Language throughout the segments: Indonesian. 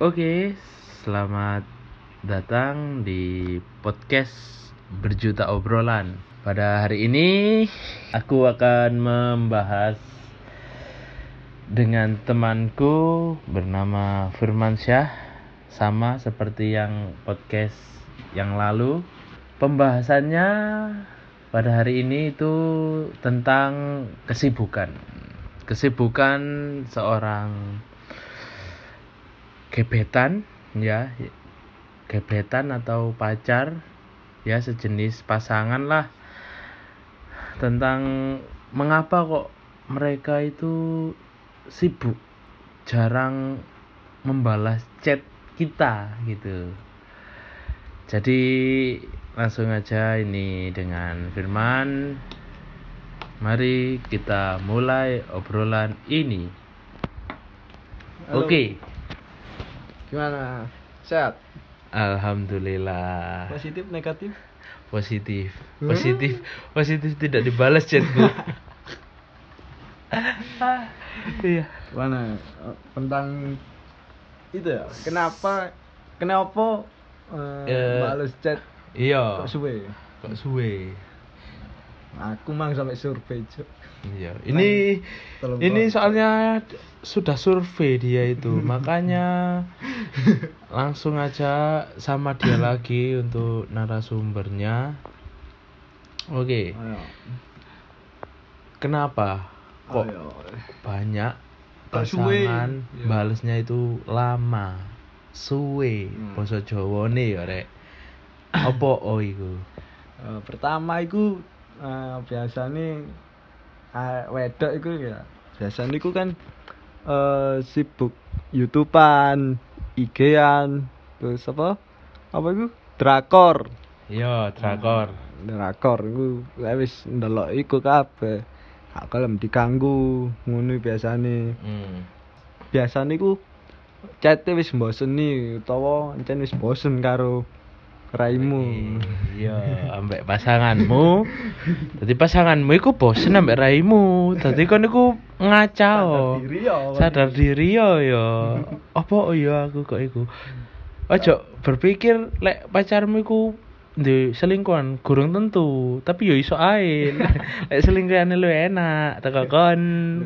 Oke, selamat datang di podcast berjuta obrolan. Pada hari ini aku akan membahas dengan temanku bernama Firman Syah sama seperti yang podcast yang lalu. Pembahasannya pada hari ini itu tentang kesibukan. Kesibukan seorang gebetan ya. Gebetan atau pacar ya sejenis pasangan lah. Tentang mengapa kok mereka itu sibuk jarang membalas chat kita gitu. Jadi langsung aja ini dengan Firman. Mari kita mulai obrolan ini. Halo. oke Gimana? Sehat? Alhamdulillah Positif, negatif? positif positif positif tidak dibalas chatku iya Gimana? Eh, Tentang itu ya. Kenapa kenapa eh, Eh, balas chat iya kok suwe? kok suwe Aku mang sampai survei, Cuk. iya ini ini soalnya sudah survei dia itu makanya langsung aja sama dia lagi untuk narasumbernya oke Ayo. kenapa kok Ayo. banyak pasangan Iya. balesnya itu lama suwe Hmm. basa Jawa nih ya rek apa oh iku Eh, pertama iku eh, biasanya eh, wedok iku ya biasanya iku kan eh, sibuk YouTubean, IG-an, terus apa? Apa iku? Drakor. iya drakor Drakor iku wis ndelok iku kabeh. Gak kelem diganggu ngono biasane. hmm. Biasane iku chat wis mboseni utawa encen wis bosen karo raimu. iya ambek pasanganmu. Jadi pasanganmu iku bosen ambek raimu. Dadi kon iku ngacau. Sadar diri ya. sadar diri yo yo apa iya aku kok iku? Ojo berpikir lek pacarmu iku di selingkuhan gurung tentu. Tapi yo iso ae. Lek selingkuhan lu enak teko kon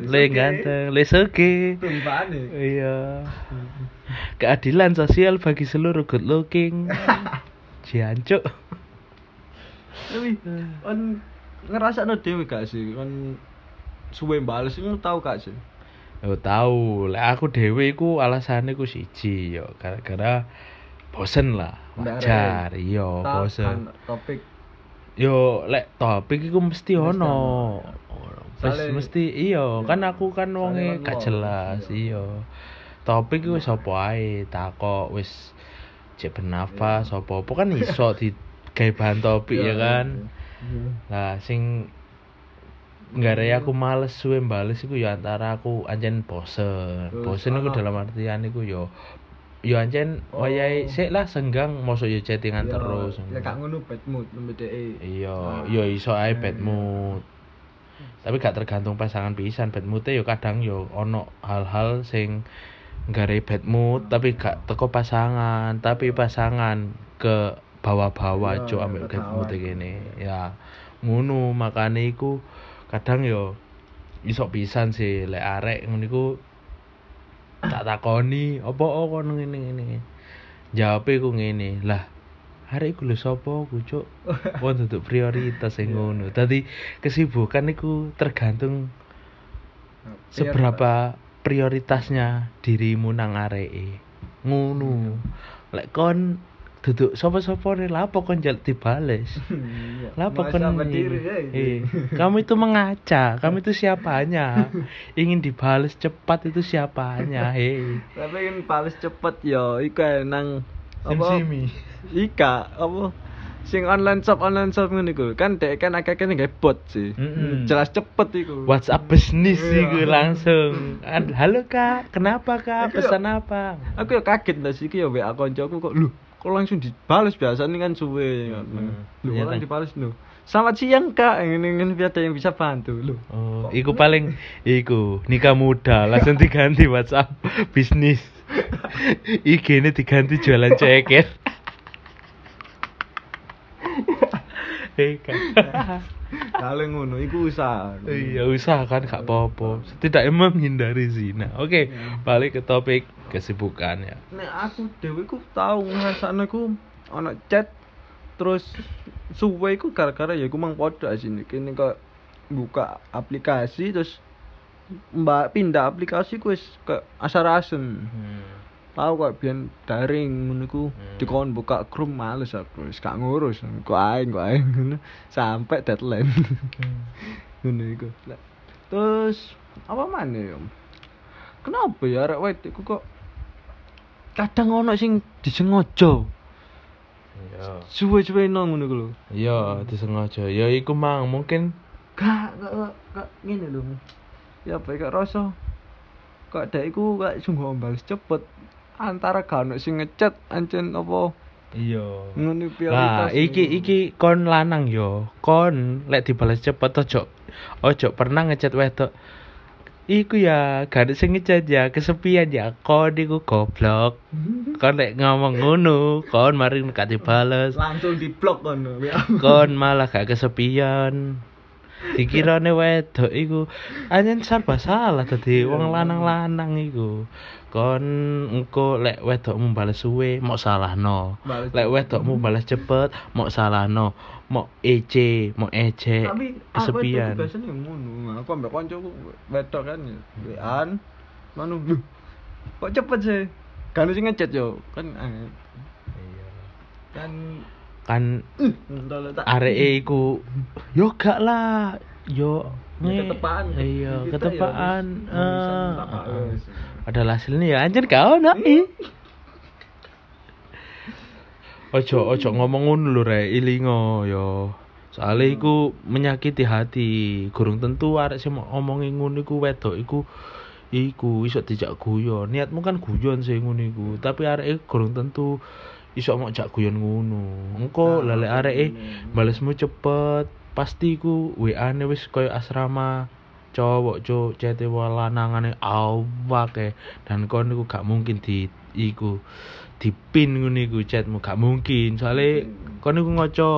Le ganteng le soge iya. Keadilan sosial bagi seluruh good looking Jancuk Tapi kon ngerasakno dhewe gak sih? Kon suwe bales iku tau gak sih? Yo tahu, lek aku dhewe iku alasane ku siji yo gara-gara bosen lah. Wajar, Ren, iya bosen. kan Topik Yo lek topik iku mesti ono. Soale- mesti iya, kan aku kan wonge kan gak jelas, iya. iya. Topik iku wis apa ae, takok wis cek bernafas apa-apa kan iso di gawe bahan topik ya Iya, kan. iya. Lah sing Nggak aku males suwe bales iku ya antara aku anjen bosen. Terus Bosen iku dalam artian iku yo yo anjen Oh. wayahe sik lah senggang mosok yo chattingan Iya, terus. Ya gak ngono bad mood. Iya, Ah. yo iso ae Iya, bad iya. mood. Tapi gak tergantung pasangan pisan bad mood yo kadang yo ono hal-hal sing nggare bad mood tapi gak teko pasangan, tapi pasangan ke bawah-bawah Iya, cuk iya, ambek bad mood kene. Ya ngono makane iku kadang yo iso pisan sih lek arek ngono iku tak takoni apa oh kono ngene ngene. Jawabe ku ngene. Lah arek iku lho sapa ku cuk? Wong duduk prioritas sing Iya. ngono. Dadi kesibukan iku tergantung seberapa prioritasnya dirimu nang areke. Ngono. Lek kon duduk sapa-sapa nih lah apa kon jaluk dibales. Iya. Masa kon berdiri ya. Eh, kamu itu mengaca, kamu itu siapanya? Ingin dibales cepat itu siapanya? Hei. Tapi kan bales cepet ya iku nang apa? Ika apa? Sing online shop online shop ngono iku. Kan dek kan akeh-akeh nggae bot sih. Mm-mm. Jelas cepet iku. WhatsApp bisnis Iya. iku langsung. Halo Kak, kenapa Kak? Pesan apa? Aku ya kaget lah sih ya WA koncoku kok lu kok langsung dibales biasa ini kan suwe kan. Hmm. Lu Ternyata- orang dibales lu. Selamat siang kak, ini ini biar ada yang bisa bantu lu. Oh, Kok- iku paling iku nikah muda langsung diganti WhatsApp bisnis. IG ini diganti jualan ceker. Eh, kan. Kalau ngono iku usaha. Iya, usahakan gak apa-apa. Setidaknya menghindari zina. Oke, Iya. balik ke topik kesibukan ya. Nek aku dhewe ku tau ngrasakne ku ana chat terus suwe iku gara-gara ya iku mang padha asine kene kok buka aplikasi terus mbak pindah aplikasi ku wis ke asar-asem. Tahu kok biyen daring ngono iku Hmm. dikon buka grup males aku wis gak ngurus kok ae kok ae ngono sampai deadline. ngono iku. Lah, Terus apa mana ya? Kenapa ya arek wedok iku kok kadang ono sing disengaja Iya. suwe-suwe nang ngono iku lho. Iya, disengaja. Ya iku mang mungkin Gak gak gak, gak ngene lho. Ya apa gak rasa kok dek iku gak sungguh balas cepet antara gak ono sing ngechat ancen apa iya. ngono prioritas. iki iki kon lanang yo. Kon lek dibalas cepet ojo ojo pernah ngechat wedok. Iku ya, gak ada sing ngechat ya, kesepian ya. Kon iku goblok. Kon lek ngomong ngono, kon mari gak dibales. langsung diblok kono. ya. Kon malah gak kesepian. Dikirane wedok iku anjen serba salah dadi wong lanang-lanang iku. Kon engko lek wedokmu balas suwe mok salahno. Lek wedokmu balas cepet mok salahno. Mok ece, mok ece. Tapi aku kesepian. biasanya ngono. Aku ambek koncoku wedok kan ya. Wean. Manu, "Loh, kok cepet sih? Kan sing ngechat yo. Kan eh, Iya. kan Kan entah tak areke iku yo gak lah. Yo Ya, ketepaan. Iya, ya ketepaan. eh, tak eh. bales. Padahal hasilnya ya anjir gak ono. ih. Ojo ojo ngomong ngono lho rek, ilingo yo. Soale iku menyakiti hati. Gurung tentu arek sing ngomongin ngono iku wedok iku iku iso dijak guyon. Niatmu kan guyon sih ngono iku, tapi arek iku gurung tentu iso mau jak guyon ngono. Engko Nah, lale arek balesmu cepet, pasti iku WA-ne wis koyo asrama cowok cuk. Cete lanangane awak e dan kon iku gak mungkin di iku dipin ngono iku chatmu. Gak mungkin. Soalnya kon iku ngoco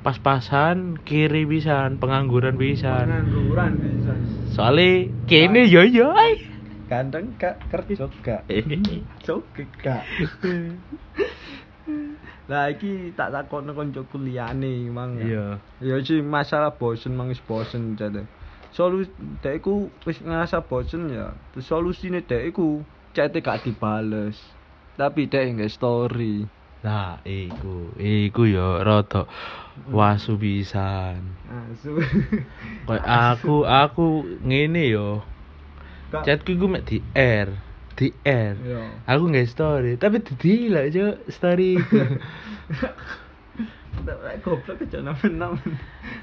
pas-pasan kiri pisan pengangguran pisan. Pengangguran bisa. soalnya kene yo yo Kadang gak kerja gak. Joget gak. Lah iki tak takon koncoku liyane mang. ya. iya Ya sih masalah bosen mang wis bosen jane. Solusi dek iku wis ngerasa bosen ya. Terus solusine dek iku chat gak dibales. Tapi dek nggak story. nah iku iku yo rada wasu pisan Asu. Kayak aku aku ngene yo chatku iku mek di R di R Yo. aku nggak story tapi di lah cok story goblok aja namen-namen.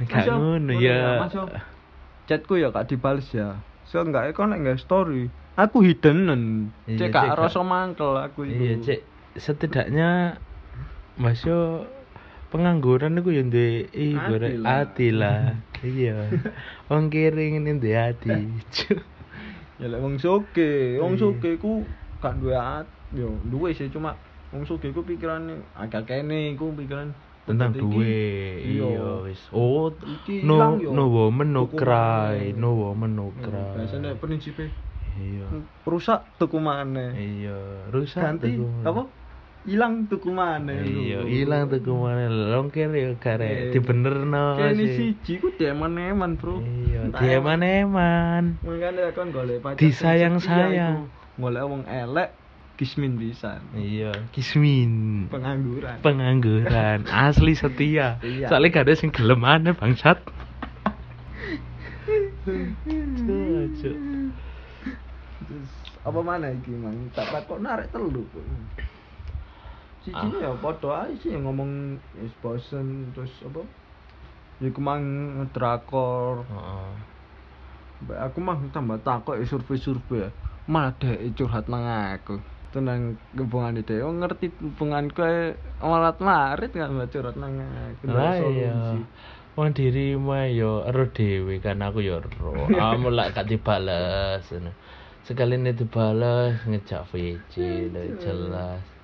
Gak Masuk, ngono, ya. masuk. Chatku ya gak dibales ya. So enggak kok nek nggak story. Aku hiddenen. Iya, Cek gak gak- rasa mangkel aku itu. iya cek setidaknya mas yo pengangguran iku yo duwe iku Hati lah. ati lah iya wong kiri ngene duwe ati Cuk. Ya lek wong soge, wong soge ku gak duwe yo duwe sih cuma wong soge ku pikirane agak kene iku pikiran tentang duwe iya. wis oh Iki no no woman no cry no woman no cry Biasanya prinsipe iya rusak tuku maneh. iya rusak Ganti apa? Ilang tuku maneh. iya lho. ilang tuh ke mana long kiri yo kare Eh, dibenerno Kene sih. siji ku demen-eman, Bro. iya emang- mana eman Makanya kan golek pacar setia iku. Golek wong elek kismin pisan. iya kismin Pengangguran. pengangguran asli setia Iya. soalnya gak ada sing gelem aneh bangsat. Terus apa mana iki, Mang? Tak takok narik telu. Siji Ah. ya padha ae sih ngomong wis bosen terus apa? Ya iku mang drakor. Heeh. Mbak aku mah tambah takok ya survei-survei ya. Malah dhek curhat nang aku. Tenang hubungan itu, oh ngerti hubunganku malat marit kan mbak curhat nang aku. lah solusi. iya wong dirimu yo ero dhewe kan aku yo ero kamu lak gak dibales sekali ini dibales ngejak VC udah jelas Kayak gak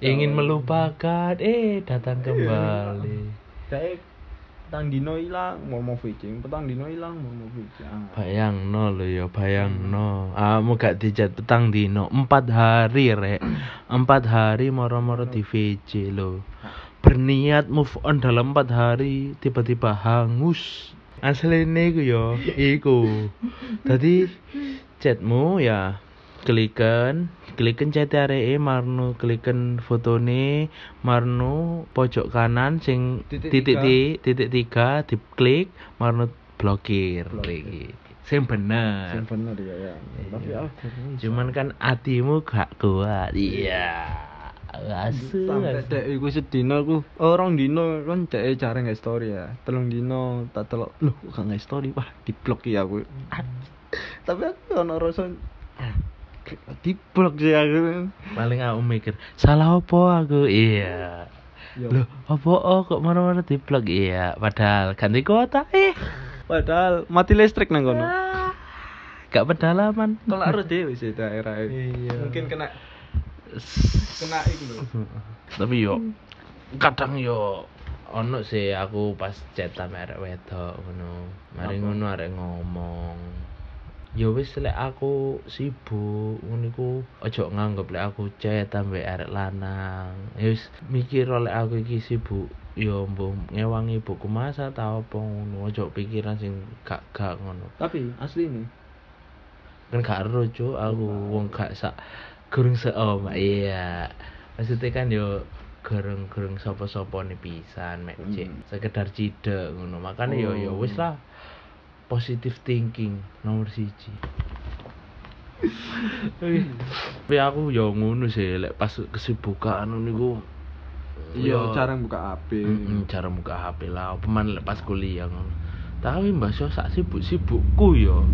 ingin tahu. melupakan eh datang kembali. Kayak petang dino ilang mau mau fishing, petang dino ilang mau mau fishing. Ah. bayang no lo ya bayang no. Kamu gak dijat petang dino. Empat hari rek. Empat hari moro-moro di VC lo berniat move on dalam empat hari tiba-tiba hangus. Asli ini ku yo iku. Tadi chatmu ya kliken kliken chat areke marno kliken fotone marno pojok kanan sing Titik titik titik tiga diklik marno blokir. Iki sing bener. Sing bener ya ya. Tapi ah. cuman kan hatimu gak kuat. Iya. Asu sampai dek iku sedina ku orang dino kan dek jarang nge story ya. Telung dino tak telok loh kok nge story? Wah di blok ya aku. Tapi aku ono rasa ah, di blok sih aku. Paling aku mikir salah opo aku? Iya. Loh opo oh, kok marah-marah di blog iya padahal ganti kuota eh. Padahal mati listrik nang kono. Ah, gak pedalaman. Kalau harus dewe sih daerah Iya. mungkin kena kena itu tapi yo kadang yo ono sih aku pas chat sama arek wedok ngono. Mari Apa? ngono arek ngomong yo wis lek aku sibuk ngono iku ojo nganggep lek aku chat sampe arek lanang. Ya wis mikir oleh aku iki sibuk yo mbok ngewangi buku masa ta apa ngono ojo pikiran sing gak gak ngono. Tapi asli nih kan gak ero aku wong gak sak gurung seom iya. Maksudnya kan yo gerung-gerung sapa-sapa nih pisan mek Hmm. sekedar cidek ngono. Makanya yo yo Oh. wis lah positive thinking nomor siji. Tapi aku yo ngono sih lek pas kesibukan niku iya jarang buka HP Mm, cara buka HP lah peman lek pas kuliah ngono. Tapi mbak Syo sak sibuk-sibukku yo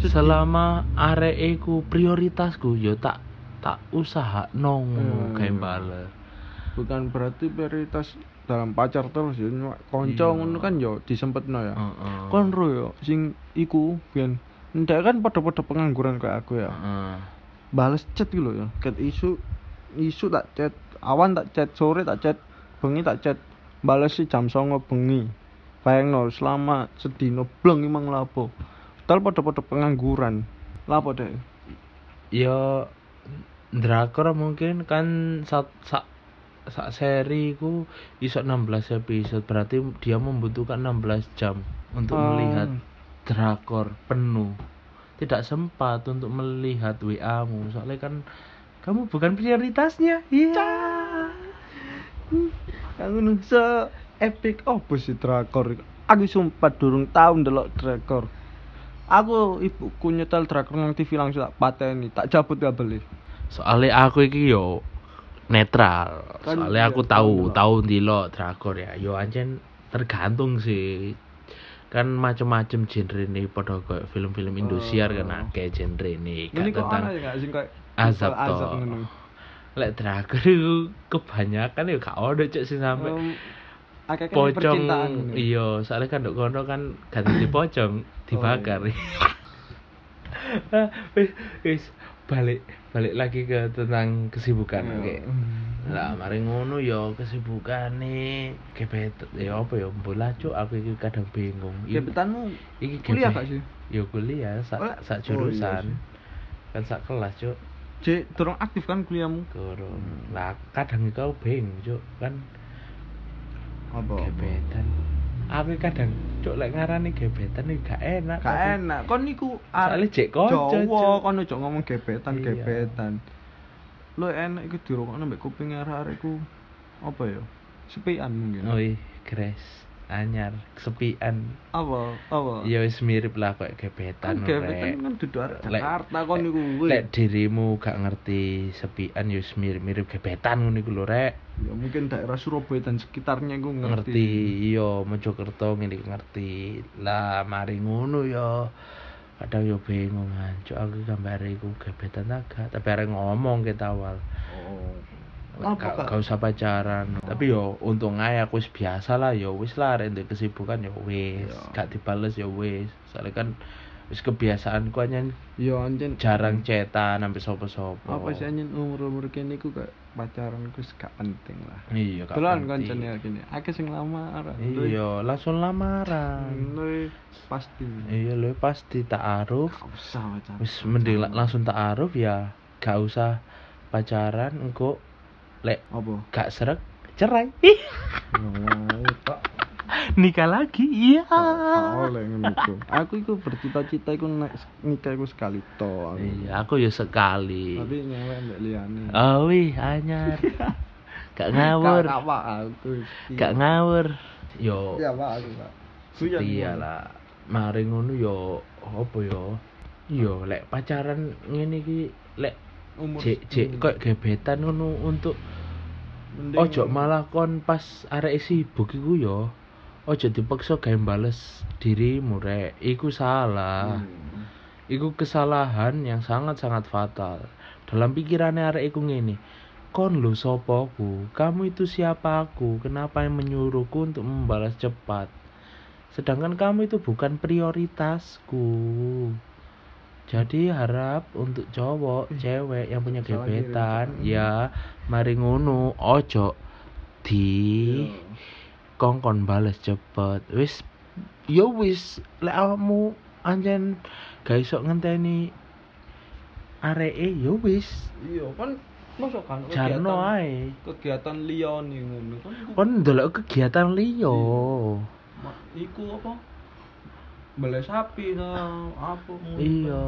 selama arek ku prioritasku yo tak tak usaha nong Hmm. kayak bale bukan berarti prioritas dalam pacar terus ya konco Iya. ngono kan yo disempetno ya Heeh. kon ro yo sing iku biyen ndak kan pada-pada pengangguran kayak aku ya Heeh. bales chat gitu ya ket isu isu tak chat awan tak chat sore tak chat bengi tak chat bales sih jam songo bengi bayangno selama sedino bleng emang lapo Padahal pada-pada pengangguran lapo deh yo drakor mungkin kan sak sak sak seri ku iso 16 episode. Berarti dia membutuhkan 16 jam untuk Ah. melihat drakor penuh. Tidak sempat untuk melihat WA-mu soalnya kan kamu bukan prioritasnya. Iya. Kan ngono se epic. Opo sih drakor? Aku sumpah durung tau ndelok drakor. Aku ibuku nyetel drakor nang TV langsung tak pateni tak cabut kabel soalnya aku iki yo netral. Kan soalnya iya, aku tahu tahu ndelok. tahu ndelok drakor ya. Yo ancen tergantung sih. Kan macem-macem genre nih pada kayak film-film Indosiar kan Oh. akeh genre ini. Kok tentang kayak azab ngono. Lek drakor itu kebanyakan ya gak ada cek sih sampai akeh-akeh pocong. iya soalnya kan dok kono kan gak di pocong dibakar. Ah, wis wis balik balik lagi ke tentang kesibukan Iya. oke. Lah mari ngono ya kesibukan nih gebet ya apa ya bola cuk aku iki kadang bingung. Gebetanmu iki kuliah gak sih. Ya kuliah sak Oh, sak oh, iya jurusan. sih. kan sak kelas cuk. Cek, durung aktif kan kuliahmu? Hmm. lah kadang kau bingung cuk kan. Apa? gebetan aku kadang cuk lek ngarani gebetan iki gak enak Gak tapi- enak, kon niku soalnya cek konco Jawa, kon ojo ngomong gebetan, Iya. gebetan. Lo enak iku dirokokno mbek kuping arek-arek iku apa ya? Sepian mungkin. Oi, Grace anyar kesepian Apa? Apa? ya wis mirip lah kayak gebetan kan gebetan kan dudu arek Lek- Jakarta kon niku. weh. lek dirimu gak ngerti sepian ya wis mirip-mirip gebetan ngono iku lho rek Ya mungkin daerah Surabaya dan sekitarnya iku ngerti. ngerti iya Mojokerto ngene ngerti lah mari ngono ya kadang yo bingung anjuk aku gambare iku gebetan ta gak tapi arek ngomong kita awal Oh. Gak, gak usah pacaran tapi yo untung ae aku biasa lah yo wis lah arek ndek kesibukan yo wis Iya. gak dibales yo wis soalnya kan wis kebiasaanku anjen Yo anjen jarang cetan sampai sopo-sopo apa sih anjen umur-umur kene iku kayak pacaran ku gak penting lah. iya gak Dolan penting. kancane kene. Akeh sing lamar. iya langsung lamaran Ndoy pasti. iya lo pasti ta'aruf Gak usah pacaran. wis mending la- langsung ta'aruf ya gak usah pacaran engko lek apa? gak srek cerai tak nikah lagi iya oleh ngono. Aku iku bercita-cita iku nek nikah iku sekali to. aku. iya aku ya sekali Tapi nyewek mbek liyane. oh wih anyar gak ngawur Gak apa aku. gak ngawur yo Iya, Pak aku, Pak. Iya lah mari ngono yo apa yo yo lek pacaran ngene iki lek Umur jek segini. kok gebetan ngono untuk Mending- ojo malah kon pas arek sibuk iku yo ojo dipaksa gawe bales dirimu rek. Iku salah. Hmm. iku kesalahan yang sangat-sangat fatal. Dalam pikirannya arek iku ngene kon lo sopoku kamu itu siapa aku? Kenapa yang menyuruhku untuk membalas cepat? Sedangkan kamu itu bukan prioritasku jadi harap untuk cowok cewek yang punya gebetan ya mari ngono ojo di Iya. kongkon bales cepet. Wis yo wis lek awakmu anjen gak iso ngenteni areke yo wis. Iya, kan mosok kan jarno ae. kegiatan liyane ngono kan. Kon ndelok kegiatan liya. Ma- iku apa beli sapi nah apa iya.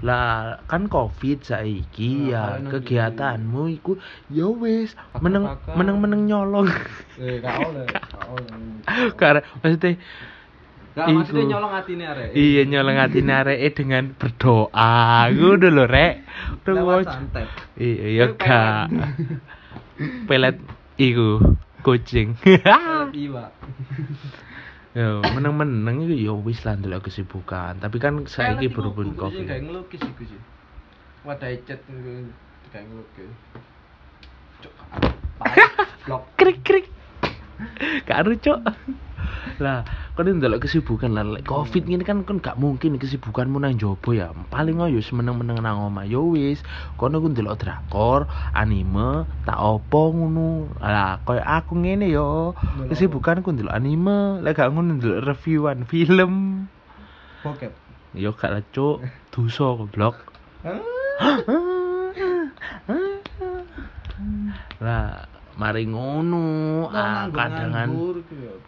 lah kan covid saiki Nah, ya nanti- kegiatanmu iku yo wis meneng meneng meneng nyolong. Eh gak oleh gak oleh. Karena maksudnya gak Iku. maksudnya nyolong atine arek. Iya nyolong hati nareke dengan berdoa. Ngono lho rek. Udah lewat santet. Iya, ya Itu gak. Pelet iku kucing. Pelet iwak Yo, meneng-meneng iku ya wis lah ndelok kesibukan. Tapi kan saiki Pelet iku berhubung Covid. gawe ngelukis iku sih wadah cat gawe ngelukis parah. blok Krik krik. Gak cok. Lah, kon ndelok kesibukan lah. Lek Covid ini kan kon gak mungkin kesibukanmu nang jobo ya. Paling yo meneng-meneng nang omah. Yo wis, kono ku ndelok drakor, anime, tak opo ngono. Lah, koyo aku ngene yo. Ndelok Kesibukanku ndelok anime, lek gak ngono ndelok reviewan film. bokep Yo gak lah cuk, dosa goblok. Lah, mari ngono, ah, kadangan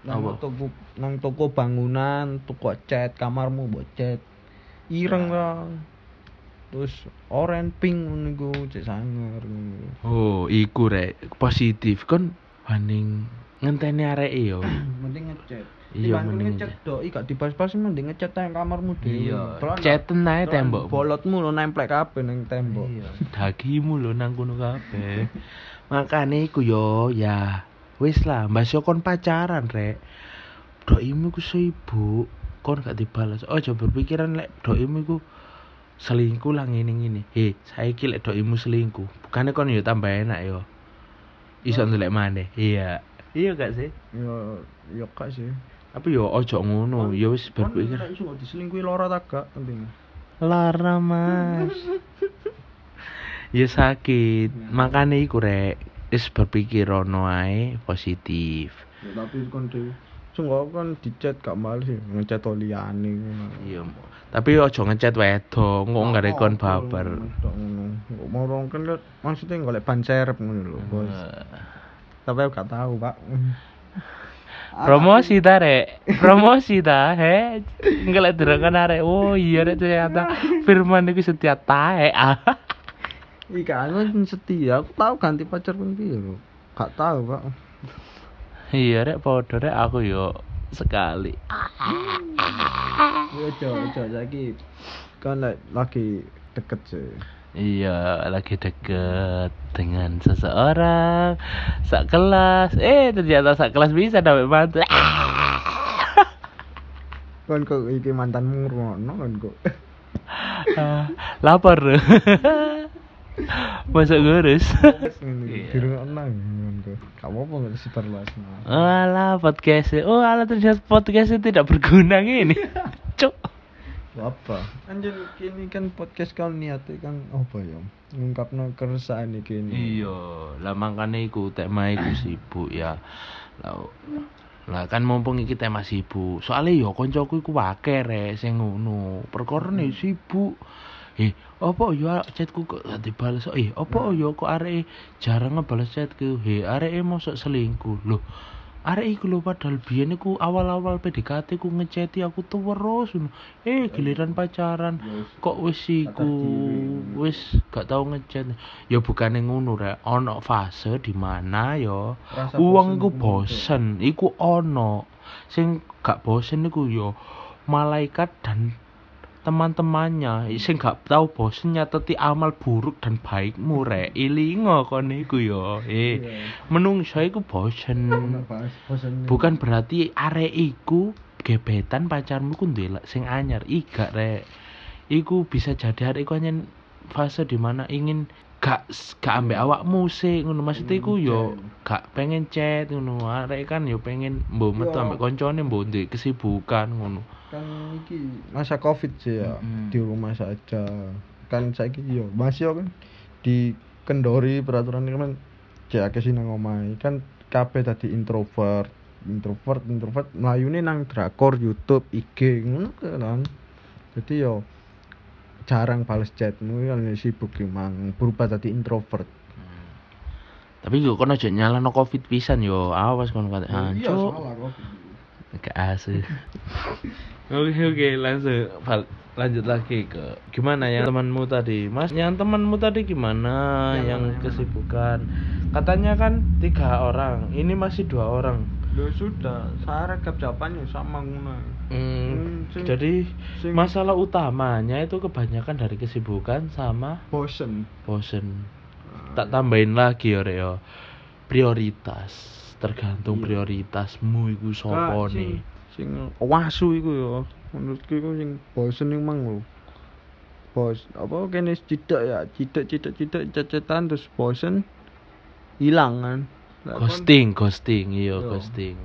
nang Apa? toko nang toko bangunan toko cat kamarmu mbok cat ireng lah terus orange pink ngono iku cek sangar. Oh, iku rek positif kon banding ngenteni areke yo. mending ngecat Iya, mending ngecat dok iya gak dibahas-bahas mending ngecat nang kamarmu dhewe Iya, ceten ae tembok. bolotmu lo nemplek kabeh nang tembok Iya, dagimu lho nang kono kabeh. Makane iku yo ya wis lah, mbak yo kon pacaran rek. Doimu ku sibuk, kon gak dibalas. Ojo berpikiran lek doimu iku selingkuh lah ngene ngene. He, saiki lek doimu selingkuh, bukannya kon yo tambah enak yo. Iso ndelek maneh. Iya. Iya gak sih? yo yo kak sih Tapi yo ojo ngono, yo wis Kon berpikir nek iso diselingkuhi loro ta gak penting lara mas ya sakit. Makanya iku rek wis berpikir ono ae positif. Ya, tapi kon dhewe. Sungguh kan dicat gak males sih ngecat ngono. iya tapi ojo ngechat wedok kok nggak rekon ngono. Kok mau kan maksudnya golek ban serep ngono lho, Bos. Tapi aku gak tahu, Pak. promosi ta rek? Promosi ta he? Ngelek derengan arek. Oh iya rek ternyata. Firman iku setia tae Ika anu setia, aku tahu ganti pacar pun piye lho. Gak tahu, Pak. iya rek podo rek aku yo sekali Ya ojo, ojo saiki kan lagi deket sih. Iya, lagi deket dengan seseorang sak kelas. Eh, ternyata sak kelas bisa dapat mantu. Kan kok iki mantanmu ngrungokno kan kok. Ah, lapar. Masuk ngurus. Iki, Iya. kan kok. Gak apa-apa gak disebar luas. Alah, podcast. Oh, alah ternyata podcast tidak berguna gini. Cuk. apa anjir kini kan podcast kau niatnya kan apa ya ngungkapno keresahan iki ini Iya, lah makane iku tema iku sibuk ya. Lah lah kan mumpung iki tema sibuk. Soale ya kancaku iku akeh rek sing ngono. Perkarane sibuk. Eh, apa ya chatku kok gak dibales? Eh, apa ya kok areke jarang ngebales chatku? He, areke mosok selingkuh. Loh, arek iku lho padahal biyen iku awal-awal PDKT ku ngeceti aku tuh terus. Eh, giliran pacaran. Kok wis iku wis gak tau ngechat. Ya bukane ngono rek. Ana fase di mana ya? Rasa uang iku bosen. Iku ana sing gak bosen iku ya malaikat dan teman-temannya. Sing gak tau bosen nyateti amal buruk dan baikmu rek ilingo kon iku ya eh menungso iku bosen. Bukan berarti arek iku gebetan pacarmu ku ndelok sing anyar. Iga rek. Iku bisa jadi arek iku hanya fase di mana ingin gak gak ambek awakmu sih ngono. Maksudnya iku yo gak pengen chat ngono. Arek kan yo pengen mbok metu Yo. ambek koncone mbok ndek kesibukan ngono kan iki masa covid sih ya Mm-mm. di rumah saja. Kan saiki yo masih yo kan dikendori peraturan ini kan cek sing nang omahe. Kan kabeh tadi introvert introvert introvert. Mlayune nang drakor YouTube IG ngono kan. Jadi yo jarang bales chatmu kan sibuk emang berubah tadi introvert. Tapi yo kono aja nyalano covid pisan yo awas kono kate iya hancur. salah covid Gak asik. Oke oke langsung Val, lanjut lagi ke gimana yang temanmu tadi? Mas yang temanmu tadi gimana? Yang yang, mana, yang kesibukan? Katanya kan tiga orang ini masih dua orang. Loh sudah, saya rekap jawabannya sama ngono. Hmm, Hmm, sing- jadi sing- masalah utamanya itu kebanyakan dari kesibukan sama Bosen. bosen. Tak tambahin lagi ya Rek, ya prioritas tergantung Iya. prioritasmu iku sopo Kak, sing- nih Sing wasu iku ya. Menurutku iku sing bosen iku mang lho. Bos, apa kene cidak ya, cidak cidak cidak cecetan terus bosen hilang kan. Ghosting ghosting iya Iya. ghosting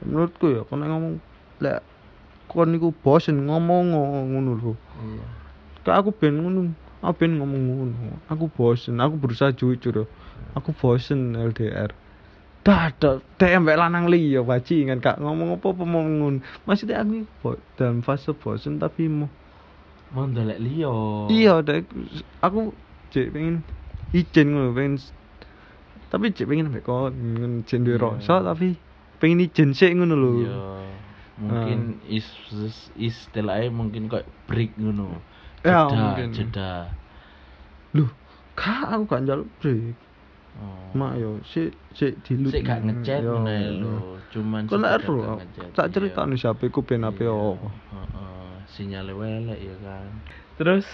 Menurutku ya nek ngomong lek kon niku bosen ngomong ngono lho. iya Kayak aku ben ngono. Aku ben ngomong ngono. Aku bosen, aku berusaha jujur. loh. Aku bosen LDR. DM mbek lanang liya bajingan kak ngomong apa-apa mau ngono. Maksudnya aku dalam fase bosen tapi mau mau ndelek liyo iya dek aku cek pengen izin ngono pengen tapi cek pengen mbek kon cek duwe Iya. rasa tapi pengen izin sik ngono lho. iya mungkin is is- istilahnya mungkin kayak break ngono Ya, jeda mungkin. jeda Loh, kak aku gak njaluk break. Oh. Mak yo sik sik dilut. sik gak ngechat Yo. ngono ya lho cuman Kok nek ero, tak iya. ceritani siapa iku ben ape Iya, apa. heeh, sinyalnya welek ya kan terus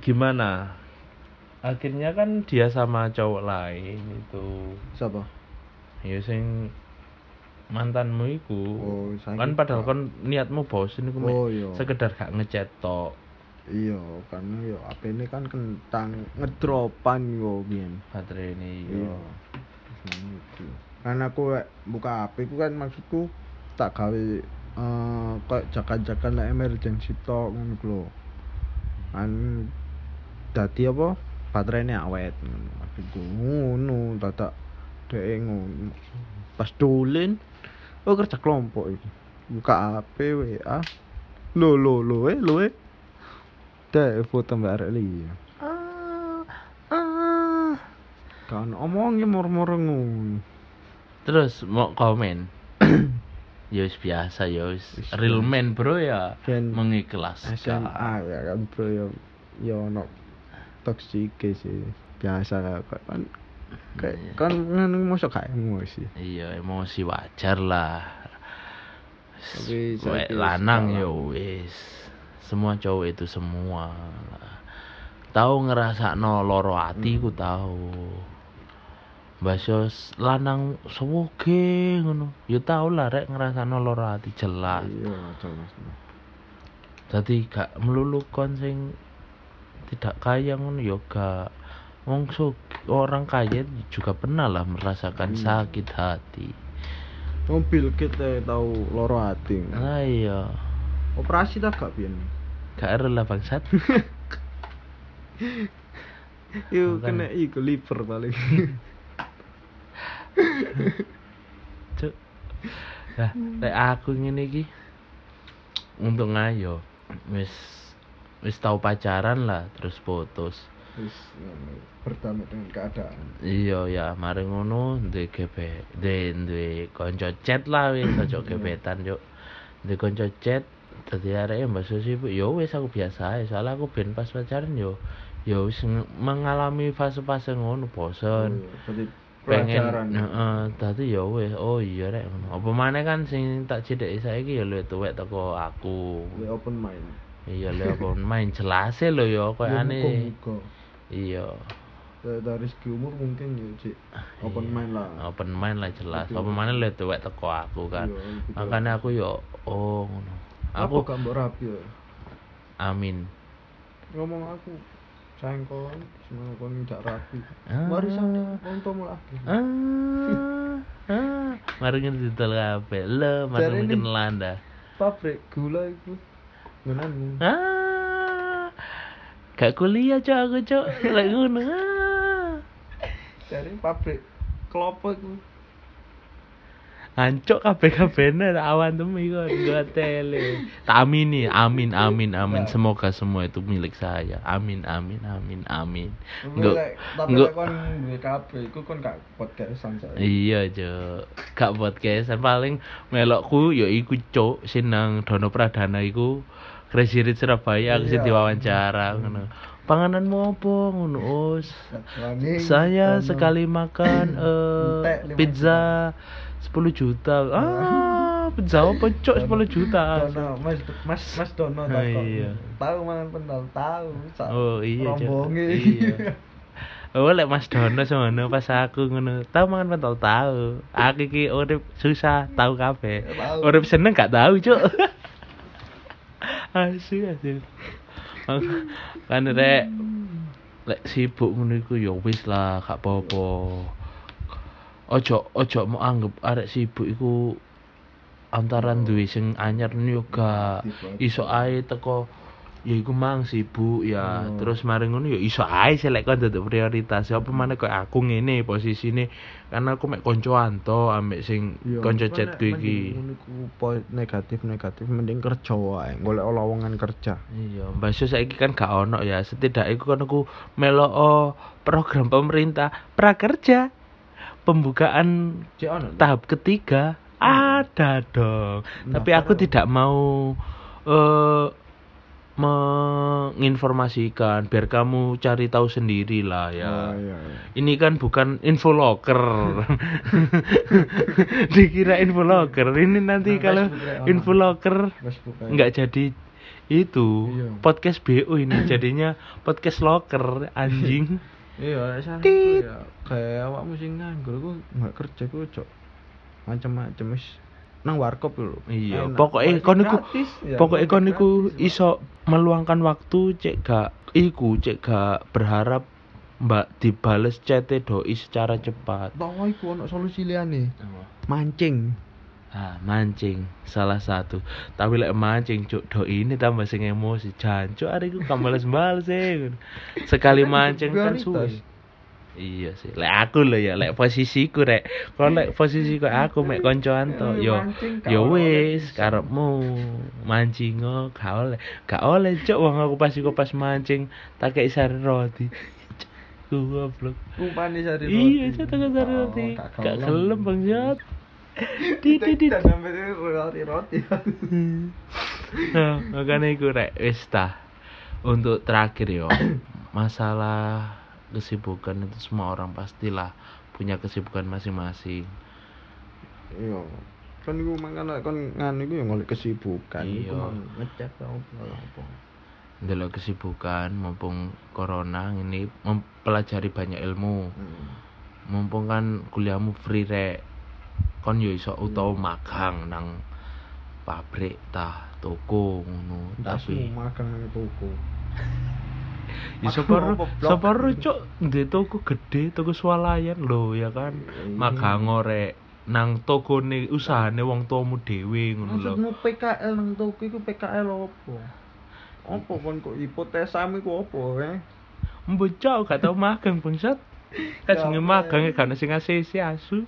gimana akhirnya kan dia sama cowok lain itu Siapa? ya sing mantanmu iku Oh, kan padahal kan niatmu bosen iku Oh, iya. sekedar gak ngechat tok Iya, karena yo HP ini kan kentang ngedropan yo biyen. baterai ini yo. Kan aku lek buka HP ku kan maksudku tak gawe eh kayak jakan-jakan lah emergency tok ngono ku lho. Kan dadi apa? Baterainya awet. Maksudku ngono dadak dhek ngono. Pas dolen oh kerja kelompok iki. Buka HP WA. Lo lo lo eh lo eh. Dek foto mbak arek liya. Kan omongnya ngono. terus mau komen? Ya wis biasa ya wis. Wis real man bro ya. Ben mengikhlaskan. SMA ya kan bro ya. Ya ono toksik sih biasa kan kayak Iya. kan ngono mosok gak emosi. Iya emosi wajar lah. Tapi lanang ya wis semua cowok itu semua tahu ngerasa no loro hati ku tahu Basos lanang sewoge ngono. Ya tau lah rek ngerasa no loro hati jelas. Iya jelas. Jadi gak melulu kon sing tidak kaya ngono ya gak. Wong orang kaya juga pernah lah merasakan Hmm. sakit hati. Mobil kita tahu loro hati lah iya. Operasi tak gak pian. Gak ero lah bangsat. Yo kena iku liver paling. cuk. Nah lek aku ngene iki untuk ngayo wis wis tau pacaran lah terus putus. Wis berdamai dengan keadaan. iya ya mari ngono duwe gebe duwe duwe kanca chat lah wis aja gebetan yo duwe kanca chat dadi areke mbak Susi bu yo wis aku biasa ae soalnya aku ben pas pacaran yo yo wis nge- mengalami fase-fase ngono bosen. Oh, pengen heeh dadi ya wis oh iya rek ngono. Apa maneh kan sing tak cedeki saiki ya luwih tuwek teko aku. We open mind. iya lho apa main jelas e lho ya koyane Muka-muka. iya. Dari- segi umur mungkin ya cik. Open Iya. mind lah. open mind lah jelas. Apa maneh luwih tuwek teko aku kan. Iya, makanya aku yo oh ngono aku gak mbok rapi ya. Amin. Ngomong aku sayang kon semoga kon tidak rapi. Ah. warisan kontomu lagi ah. Ah. Mari ngedidol kabeh. Lho mari kenalan dah pabrik gula itu ngenanmu Ah, gak kuliah cok aku cok, lek ngono. Ah. dari pabrik kelapa itu Ancok kabeh kabehne awan temi kok gua tele. Tak amini, amin amin amin. Semoga semua itu milik saya. Amin amin amin amin. Nggak- Lek- tapi nggak- lek kon duwe kabeh iku kon gak podcastan saya Iya, Cuk. Gak podcastan paling melokku ya iku Cuk sing nang Dono Pradana iku Crazy Rich Surabaya aku sing Iya. diwawancara ngono. Pangananmu apa ngono, Saya sekali makan eh, lima pizza 10 juta. Ah, pizza apa cok 10 juta? Dono, Mas Mas Mas Dono Ah, takon. iya. Tahu mangan pentol, tahu. Oh iya. Rombonge. Iya. Oh, lek Mas Dono sono pas aku ngono. Tahu mangan pentol tahu. Aku iki urip susah, tahu kabeh. Tahu. Urip seneng gak tahu, Cuk. asu asu. Kan rek lek sibuk ngono iku ya wis lah, gak apa-apa. Ojo ojo mau anggap arek sibuk iku antaran duwe sing anyar gak iso ae teko. Ya iku mang sibuk ya. Oh. terus mari ngono ya iso ae sih lek kon duduk prioritas. Apa maneh koyo aku ngene posisine. Karena aku mek kancoan to ambek sing kanca kan chatku iki. negatif negatif mending kerja wae golek lowongan kerja. Iya, Sus saiki kan gak ono ya. Setidaknya kan aku melok oh, program pemerintah prakerja pembukaan tahap ketiga ada dong. Tapi aku Daftar. tidak mau eh menginformasikan biar kamu cari tahu sendiri lah ya. Oh, iya, iya. Ini kan bukan info locker. Dikira info locker. Ini nanti Nah, kalau info locker nggak jadi itu Iya. podcast BO ini jadinya podcast locker anjing. iya sana Tit. ya? Kayak awakmu sing nganggur ku nggak kerja ku cok. Macam-macam wis. Nang warkop lho. Iya, pokoknya Kok kon iku gratis, ya, pokoknya kok kon iso meluangkan waktu cek gak iku cek gak berharap mbak dibales chat doi secara cepat. Tahu iku ono solusi liyane. Mancing Ah, mancing salah satu. Tapi lek mancing cuk doi ini tambah sing emosi. Jancuk hari iku kan bales-bales e. Sekali mancing kan suwe. Iya sih. Lek aku lho ya, lek posisiku rek. Kalau lek posisiku aku mek koncoan to, Eh, yo yo wis karepmu mancing oh, gak oleh. Gak oleh cuk wong aku pas iku pas mancing tak kei sari roti. Goblok. Umpane sari roti. Iya, cuk tak sari Oh, roti. gak gelem. gelem bangsat. Tidak sampai roti roti. nah, makanya iku rek wis. Untuk terakhir yo, masalah kesibukan itu semua orang pastilah punya kesibukan masing-masing. Iya. Kan iku mangkane kon nganu iku ya golek kesibukan. Iya. Ngecek apa. Delok kesibukan mumpung corona ini mempelajari banyak ilmu. Hmm. Mumpung kan kuliahmu free rek. Kon yo iso utawa Hmm. magang nang pabrik tah toko ngono. Tapi makan nang toko. Sapa sapa ro, cuk ndek toko gede, toko swalayan lho ya kan. Iya. Magang rek nang togone usahane wong tuamu dhewe ngono lho. Maksudmu PKL nang toko iku PKL opo? Opo kon kok hipotesamu iku opo eh? Mbocok gak tau magang bangsat. Kajenge Ya, magang men. gak ono sing ngasih asu.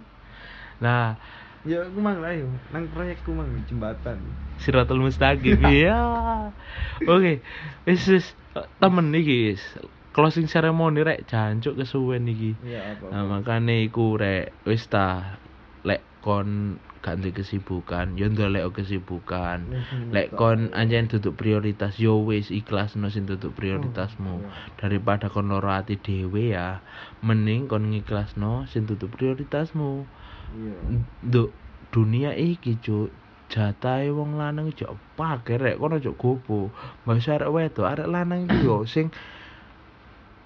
Nah, Ya aku mang lah yo, nang proyekku mang jembatan. Siratul Mustaqim. Iya. Oke, wis wis temen iki wis. Closing ceremony rek jancuk kesuwen iki. Iya apa? Nah, makane iku rek wis ta lek kon gak kesibukan, yo ndolek kesibukan. Lek kon anjen duduk prioritas yo wis ikhlasno sing duduk prioritasmu. iya. Daripada kon loro ati dhewe ya, mending kon ngikhlasno sing duduk prioritasmu. Iya. Nduk dunia iki cuk jatahe wong lanang cuk pake rek kono cuk gopo. Mbak arek wedok arek lanang iku yo sing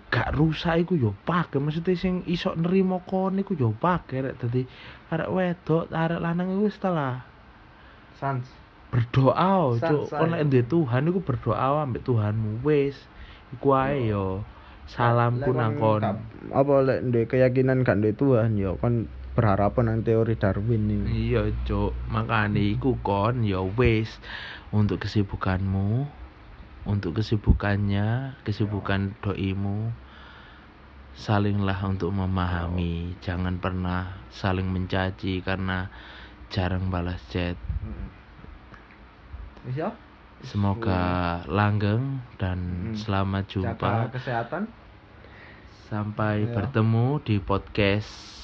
gak rusak iku yo pake maksudnya sing iso nerimo kon iku yo pake rek dadi arek wedok arek lanang iku wis ta lah Sans. berdoa oh, cuk San- kon say. lek duwe Tuhan iku berdoa ambek Tuhanmu wis iku ae yo salamku nang kon Apa lek ndek keyakinan gak ndek Tuhan yo kon berharap nang teori Darwin ini. Iya, Cuk. Makane iku kon ya wis untuk kesibukanmu, untuk kesibukannya, kesibukan doimu salinglah untuk memahami. Jangan pernah saling mencaci karena jarang balas chat. Ya? Semoga langgeng dan Hmm. selamat Jaga jumpa. kesehatan. Sampai Ya. bertemu di podcast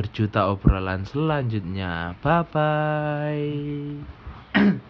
berjuta obrolan selanjutnya. Bye bye.